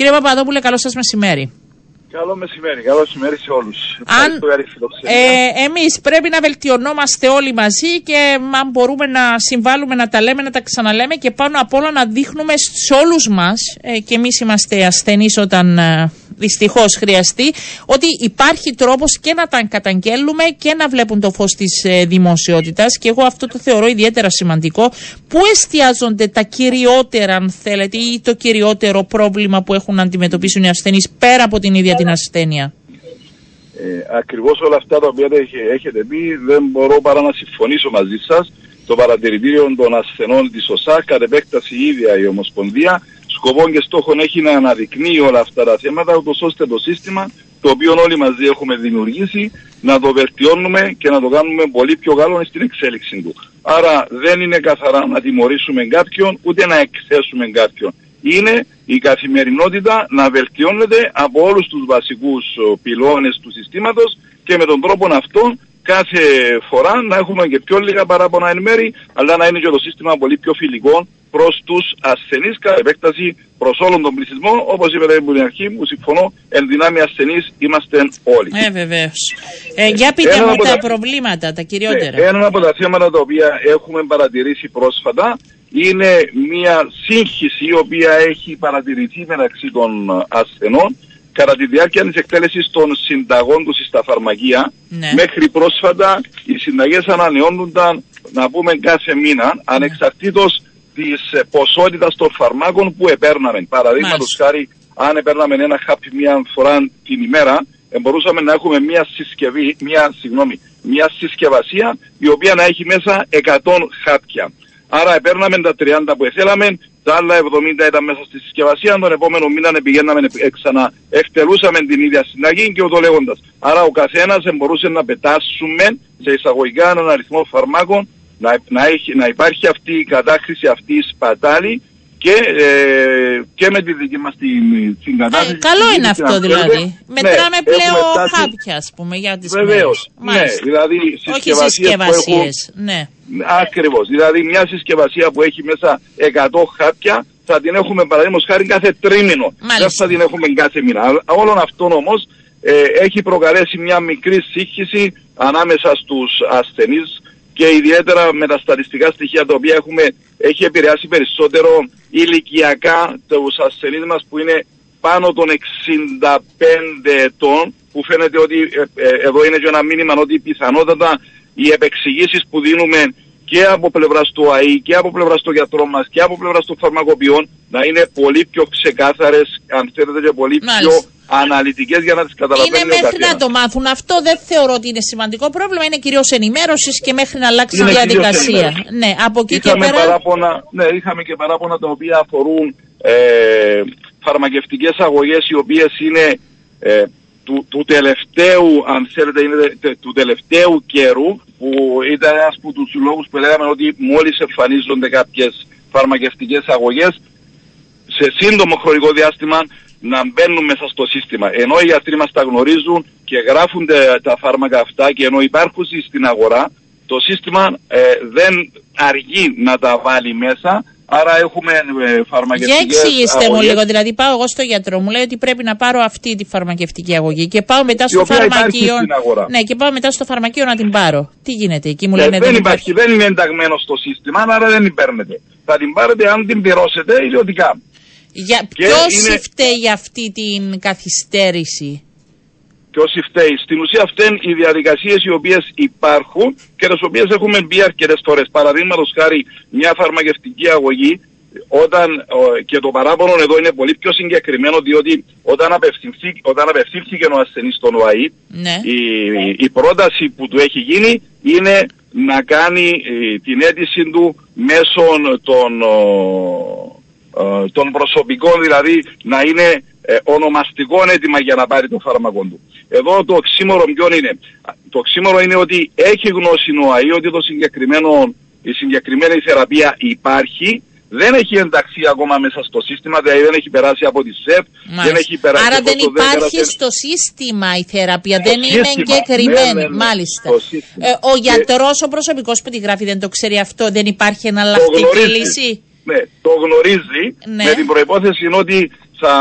Κύριε Παπαδόπουλε, καλό σας μεσημέρι. Καλό μεσημέρι, καλό μεσημέρι σε όλους. Αν, ε, εμείς πρέπει να βελτιωνόμαστε όλοι μαζί και αν μπορούμε να συμβάλλουμε να τα λέμε, να τα ξαναλέμε και πάνω απ' όλα να δείχνουμε σε όλους μας ε, και εμείς είμαστε ασθενείς όταν ε, δυστυχώς χρειαστεί, ότι υπάρχει τρόπος και να τα καταγγέλουμε και να βλέπουν το φως της ε, δημοσιότητας. Και εγώ αυτό το θεωρώ ιδιαίτερα σημαντικό. Πού εστιάζονται τα κυριότερα, αν θέλετε, ή το κυριότερο πρόβλημα που έχουν να αντιμετωπίσουν οι ασθενείς πέρα από την ίδια την ασθένεια. Ε, ακριβώς όλα αυτά τα οποία έχετε πει δεν μπορώ παρά να συμφωνήσω μαζί σας. Το παρατηρητήριο των ασθενών της ΟΣΑ, κατ' επέκταση η ίδια η Ομοσπονδία, σκοπό και στόχο έχει να αναδεικνύει όλα αυτά τα θέματα, ούτως ώστε το σύστημα το οποίο όλοι μαζί έχουμε δημιουργήσει να το βελτιώνουμε και να το κάνουμε πολύ πιο καλό στην εξέλιξη του. Άρα δεν είναι καθαρά να τιμωρήσουμε κάποιον ούτε να εκθέσουμε κάποιον. Είναι η καθημερινότητα να βελτιώνεται από όλους τους βασικούς πυλώνες του συστήματος και με τον τρόπο αυτό κάθε φορά να έχουμε και πιο λίγα παράπονα εν μέρη, αλλά να είναι και το σύστημα πολύ πιο φιλικό προς τους ασθενείς κατά επέκταση προς όλον τον πληθυσμό. Όπως είπατε από την αρχή μου, συμφωνώ, εν δυνάμει ασθενείς είμαστε όλοι. Ε, βεβαίως. Ε, για πείτε μου τα, προβλήματα, τα κυριότερα. Ναι, ένα από τα θέματα τα οποία έχουμε παρατηρήσει πρόσφατα είναι μια σύγχυση η οποία έχει παρατηρηθεί μεταξύ των ασθενών κατά τη διάρκεια της εκτέλεσης των συνταγών τους στα φαρμακεία. Ναι. Μέχρι πρόσφατα οι συνταγές ανανεώνονταν να πούμε κάθε μήνα ανεξαρτήτως της ε, ποσότητας των φαρμάκων που επέρναμε. Παραδείγματος χάρη, αν επέρναμε ένα χάπι μία φορά την ημέρα, μπορούσαμε να έχουμε μία συσκευή, μία, συγγνώμη, μία συσκευασία η οποία να έχει μέσα 100 χάπια. Άρα επέρναμε τα 30 που ήθελαμε, τα άλλα 70 ήταν μέσα στη συσκευασία, τον επόμενο μήνα πηγαίναμε ξανά, εκτελούσαμε την ίδια συνταγή και ούτω λέγοντας. Άρα ο καθένας μπορούσε να πετάσουμε σε εισαγωγικά έναν αριθμό φαρμάκων να, να, έχει, να υπάρχει αυτή η κατάχρηση, αυτή η σπατάλη και, ε, και με τη δική μας την, την κατάσταση. Ε, καλό είναι αυτό δηλαδή. Ναι, Μετράμε πλέον φτάσει... χάπια ας πούμε για τις Βεβαίως, ναι, δηλαδή συσκευασίες που έχουν... ναι. Ακριβώς, δηλαδή μια συσκευασία που έχει μέσα 100 χάπια θα την έχουμε παραδείγματος χάρη κάθε τρίμηνο. Δεν θα την έχουμε κάθε μήνα. Όλον αυτό όμως ε, έχει προκαλέσει μια μικρή σύγχυση ανάμεσα στους ασθενείς και ιδιαίτερα με τα στατιστικά στοιχεία τα οποία έχουμε, έχει επηρεάσει περισσότερο ηλικιακά τους ασθενείς μας που είναι πάνω των 65 ετών που φαίνεται ότι ε, ε, εδώ είναι και ένα μήνυμα ότι πιθανότατα οι επεξηγήσεις που δίνουμε και από πλευράς του ΑΗ και από πλευράς του γιατρό μας και από πλευράς των φαρμακοποιών να είναι πολύ πιο ξεκάθαρες, αν θέλετε και πολύ πιο αναλυτικές για να τις καταλαβαίνουν. Είναι μέχρι να το μάθουν. Αυτό δεν θεωρώ ότι είναι σημαντικό πρόβλημα. Είναι κυρίως ενημέρωσης και μέχρι να αλλάξει η διαδικασία. Ναι, από εκεί είχαμε και πέρα. Παράπονα, ναι, είχαμε και παράπονα τα οποία αφορούν ε, φαρμακευτικές αγωγές οι οποίες είναι ε, του, του, τελευταίου, αν θέλετε, είναι του τελευταίου καιρού που ήταν ένας από τους λόγους που λέγαμε ότι μόλις εμφανίζονται κάποιες φαρμακευτικές αγωγές σε σύντομο χρονικό διάστημα να μπαίνουν μέσα στο σύστημα. Ενώ οι γιατροί μας τα γνωρίζουν και γράφουν τα φάρμακα αυτά και ενώ υπάρχουν στην αγορά, το σύστημα ε, δεν αργεί να τα βάλει μέσα, άρα έχουμε ε, φαρμακευτικές Για εξηγήστε μου λίγο, δηλαδή πάω εγώ στο γιατρό μου, λέει ότι πρέπει να πάρω αυτή τη φαρμακευτική αγωγή και πάω μετά στο φαρμακείο. Ναι, και πάω μετά στο φαρμακείο να την πάρω. Τι γίνεται εκεί, μου λένε δεν, δεν υπάρχει, δεν είναι ενταγμένο στο σύστημα, άρα δεν την παίρνετε. Θα την πάρετε αν την πληρώσετε ιδιωτικά. Για... Ποιος είναι... φταίει για αυτή την καθυστέρηση; Ποιο φταίει. Στην ουσία φταίνουν οι διαδικασίες οι οποίες υπάρχουν και τις οποίες έχουμε μπει αρκετές φορές. Παραδείγματος χάρη, μια φαρμακευτική αγωγή, όταν, και το παράπονο εδώ είναι πολύ πιο συγκεκριμένο, διότι όταν, απευθυνθήκε, όταν απευθύνθηκε ο ασθενής στον ΟΑΗ, ναι. η, η πρόταση που του έχει γίνει είναι να κάνει ε, την αίτηση του μέσω των ε, των προσωπικών δηλαδή να είναι ε, ονομαστικό έτοιμα για να πάρει το φάρμακο του. Εδώ το οξύμορο ποιο είναι; Το οξύμορο είναι ότι έχει γνώση νοαή ότι το συγκεκριμένο, η συγκεκριμένη θεραπεία υπάρχει δεν έχει ενταχθεί ακόμα μέσα στο σύστημα, δηλαδή δεν έχει περάσει από τη ΣΕΠ, δεν έχει περάσει Άρα δεν υπάρχει στο σύστημα η θεραπεία, δεν είναι εγκεκριμένη. Ναι, ναι, ναι, Μάλιστα. Ε, ο γιατρός, ο προσωπικός που τη γράφει δεν το ξέρει αυτό, δεν υπάρχει εναλλακτική λύση; Ναι, το γνωρίζει ναι. με την προϋπόθεση ότι θα,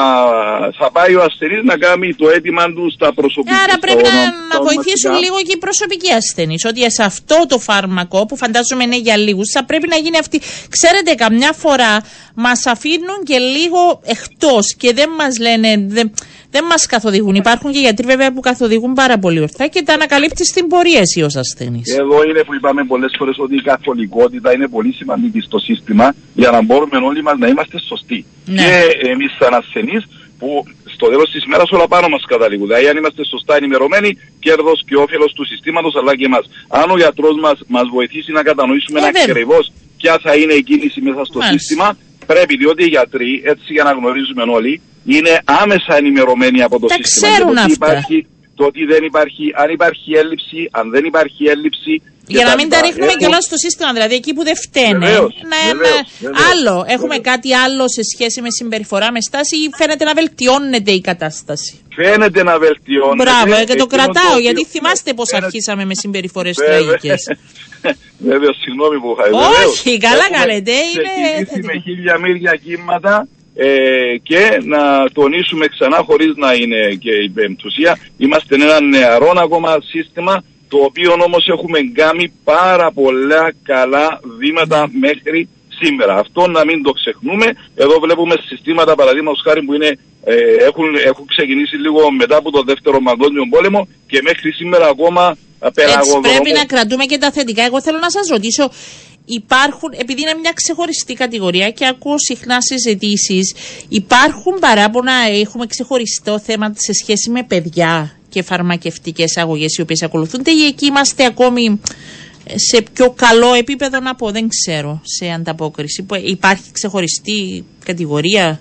θα πάει ο ασθενής να κάνει το αίτημα του στα προσωπικά. Άρα πρέπει να, να βοηθήσουν λίγο και οι προσωπικοί ασθενείς. Ότι σε αυτό το φάρμακο που φαντάζομαι είναι για λίγους, θα πρέπει να γίνει αυτή. Ξέρετε, καμιά φορά μας αφήνουν και λίγο εκτός και δεν μας λένε. Δεν, δεν μας καθοδηγούν. Υπάρχουν και γιατροί βέβαια που καθοδηγούν πάρα πολύ ορθά και τα ανακαλύπτεις στην πορεία εσύ ως ασθενής. Εδώ είναι που είπαμε πολλές φορές ότι η καθολικότητα είναι πολύ σημαντική στο σύστημα για να μπορούμε όλοι μας να είμαστε σωστοί. Ναι. Και εμείς σαν ασθενείς που στο τέλος της ημέρας όλα πάνω μας καταλήγουν. Δηλαδή, αν είμαστε σωστά ενημερωμένοι, κέρδος και όφελος του συστήματος αλλά και εμά. Αν ο γιατρός μας μας βοηθήσει να κατανοήσουμε ε, ακριβώς ποια θα είναι η κίνηση μέσα στο Μάλιστα. σύστημα, πρέπει διότι οι γιατροί, έτσι για να γνωρίζουμε όλοι, είναι άμεσα ενημερωμένοι από το Τα σύστημα. Ξέρουν το, ότι υπάρχει, το ότι δεν υπάρχει, αν υπάρχει έλλειψη, αν δεν υπάρχει έλλειψη, για να μην τα ρίχνουμε Έχουν... κιόλας στο σύστημα, δηλαδή εκεί που δεν φταίνε. Βεβαίως, να, βεβαίως, βεβαίως, άλλο. Βεβαίως. Έχουμε κάτι άλλο σε σχέση με συμπεριφορά, με στάση ή φαίνεται να βελτιώνεται η κατάσταση; Φαίνεται να βελτιώνεται. Μπράβο, ε, και το κρατάω, το... γιατί θυμάστε πώς φαίνεται... αρχίσαμε με συμπεριφορές τραγικές. Βέβαια, συγγνώμη που είχα Όχι, καλά κάνετε. Είναι... με χίλια μύρια κύματα ε, και να τονίσουμε ξανά χωρίς να είναι και η πεμπτουσία είμαστε ένα νεαρό ακόμα σύστημα το οποίο όμως έχουμε κάνει πάρα πολλά καλά βήματα μέχρι σήμερα. Αυτό να μην το ξεχνούμε. Εδώ βλέπουμε συστήματα παραδείγματος χάρη που είναι, ε, έχουν, έχουν ξεκινήσει λίγο μετά από το δεύτερο παγκόσμιο πόλεμο και μέχρι σήμερα ακόμα περαγωγό. πρέπει να κρατούμε και τα θετικά. Εγώ θέλω να σας ρωτήσω, υπάρχουν, επειδή είναι μια ξεχωριστή κατηγορία και ακούω συχνά συζητήσεις, υπάρχουν παράπονα, έχουμε ξεχωριστό θέμα σε σχέση με παιδιά και φαρμακευτικές αγωγές οι οποίες ακολουθούνται ή εκεί είμαστε ακόμη σε πιο καλό επίπεδο να πω, δεν ξέρω, σε ανταπόκριση. Υπάρχει ξεχωριστή κατηγορία;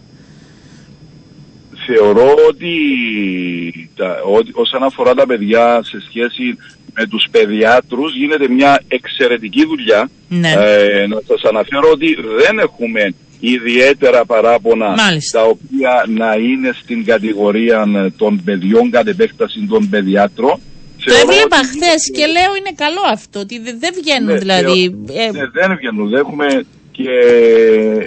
Θεωρώ ότι, τα, ότι όσον αφορά τα παιδιά σε σχέση με τους παιδιάτρους γίνεται μια εξαιρετική δουλειά. Ναι. Ε, να σας αναφέρω ότι δεν έχουμε ιδιαίτερα παράπονα Μάλιστα. τα οποία να είναι στην κατηγορία των παιδιών κατ' επέκταση των παιδιάτρων. Το έβλεπα χθες και λέω είναι καλό αυτό, ότι δεν βγαίνουν ναι, δηλαδή. Ε... Ναι, δεν βγαίνουν. Έχουμε και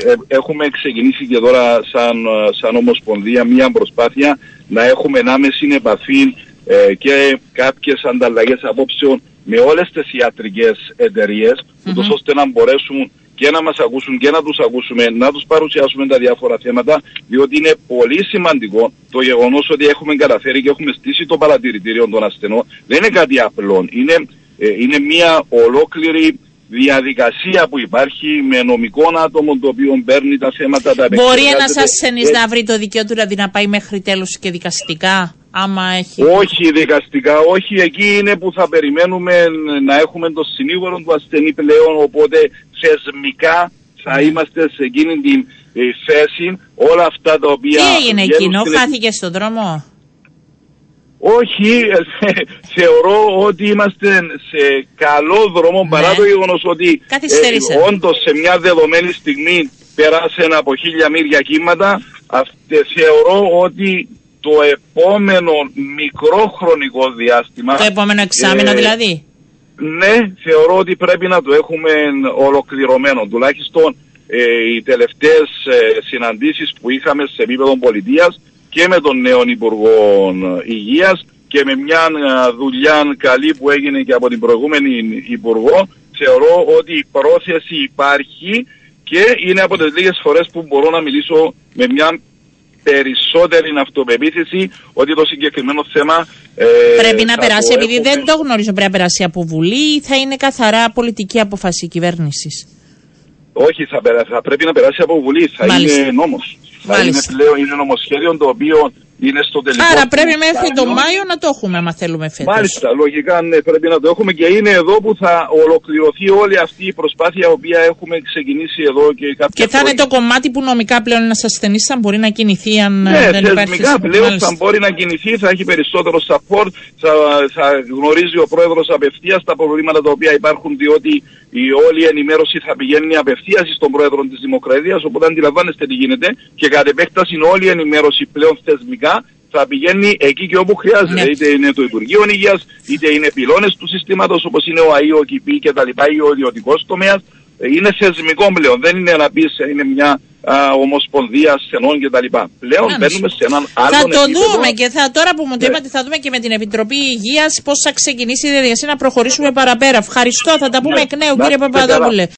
ε, έχουμε ξεκινήσει και τώρα σαν, σαν Ομοσπονδία μια προσπάθεια να έχουμε άμεση επαφή ε, και κάποιες ανταλλαγές απόψεων με όλες τις ιατρικές εταιρείες, mm-hmm. ώστε να μπορέσουν και να μας ακούσουν και να τους ακούσουμε, να τους παρουσιάσουμε τα διάφορα θέματα, διότι είναι πολύ σημαντικό το γεγονός ότι έχουμε καταφέρει και έχουμε στήσει το παρατηρητήριο των ασθενών. Δεν είναι κάτι απλό, είναι, ε, είναι μια ολόκληρη διαδικασία που υπάρχει με νομικό άτομο το οποίο παίρνει τα θέματα τα Μπορεί ένας ασθενής να βρει το δικαίωμα του δηλαδή να πάει μέχρι τέλος και δικαστικά; Άμα έχει... Όχι δικαστικά, όχι. Εκεί είναι που θα περιμένουμε να έχουμε το συνήγορο του ασθενή πλέον, οπότε θεσμικά θα ναι. είμαστε σε εκείνη την ε, θέση όλα αυτά τα οποία... Τι έγινε εκείνο, χάθηκε στον δρόμο; Όχι, ε, θεωρώ ότι είμαστε σε καλό δρόμο ναι. παρά το γεγονός ότι ε, όντως σε μια δεδομένη στιγμή πέρασε από χίλια μύρια κύματα. θεωρώ ότι το επόμενο μικρό χρονικό διάστημα. Το επόμενο εξάμεινο ε, δηλαδή; Ναι, θεωρώ ότι πρέπει να το έχουμε ολοκληρωμένο. Τουλάχιστον ε, οι τελευταίες ε, συναντήσεις που είχαμε σε επίπεδο πολιτείας και με τον νέο Υπουργό Υγείας και με μια ε, δουλειά καλή που έγινε και από την προηγούμενη Υπουργό θεωρώ ότι η πρόθεση υπάρχει και είναι από τις λίγες φορές που μπορώ να μιλήσω με μια περισσότερη αυτοπεποίθηση ότι το συγκεκριμένο θέμα. Ε, πρέπει να περάσει, επειδή δεν το γνωρίζω, πρέπει να περάσει από Βουλή ή θα είναι καθαρά πολιτική απόφαση κυβέρνησης; Όχι, θα, θα πρέπει να περάσει από Βουλή. Θα Μάλιστα. είναι νόμος. Θα είναι πλέον είναι νομοσχέδιο το οποίο είναι στο τελικό. Άρα πρέπει μέχρι τον Μάιο να το έχουμε, αν θέλουμε φέτος. Μάλιστα, λογικά ναι, πρέπει να το έχουμε και είναι εδώ που θα ολοκληρωθεί όλη αυτή η προσπάθεια η οποία έχουμε ξεκινήσει εδώ και κάποια Και θα είναι το κομμάτι που νομικά πλέον ένας ασθενής θα μπορεί να κινηθεί αν ναι, δεν υπάρχει. Νομικά πλέον θα μπορεί να κινηθεί, θα έχει περισσότερο support, θα, θα γνωρίζει ο πρόεδρος απευθείας τα προβλήματα τα οποία υπάρχουν, διότι η όλη ενημέρωση θα πηγαίνει απευθείας στον πρόεδρο της Δημοκρατίας. Οπότε αντιλαμβάνεστε τι γίνεται και κατ' επέκταση όλη η ενημέρωση πλέον θεσμικά θα πηγαίνει εκεί και όπου χρειάζεται. Ναι. Είτε είναι το Υπουργείο Υγείας, είτε είναι πυλώνες του συστήματος όπως είναι ο ΑΕΟ, ο ΚΙΠΗ κτλ. ή ο ιδιωτικός τομέας. είναι θεσμικό πλέον. Δεν είναι να πεις είναι μια α, ομοσπονδία ασθενών κτλ. Πλέον Άρα, μπαίνουμε σε έναν άλλο Θα το δούμε και θα, τώρα που μου το ναι. είπατε θα δούμε και με την Επιτροπή Υγείας πώς θα ξεκινήσει η διαδικασία να προχωρήσουμε παραπέρα. Ευχαριστώ. Θα τα πούμε ναι. εκ νέου κύριε Παπαδόπουλε.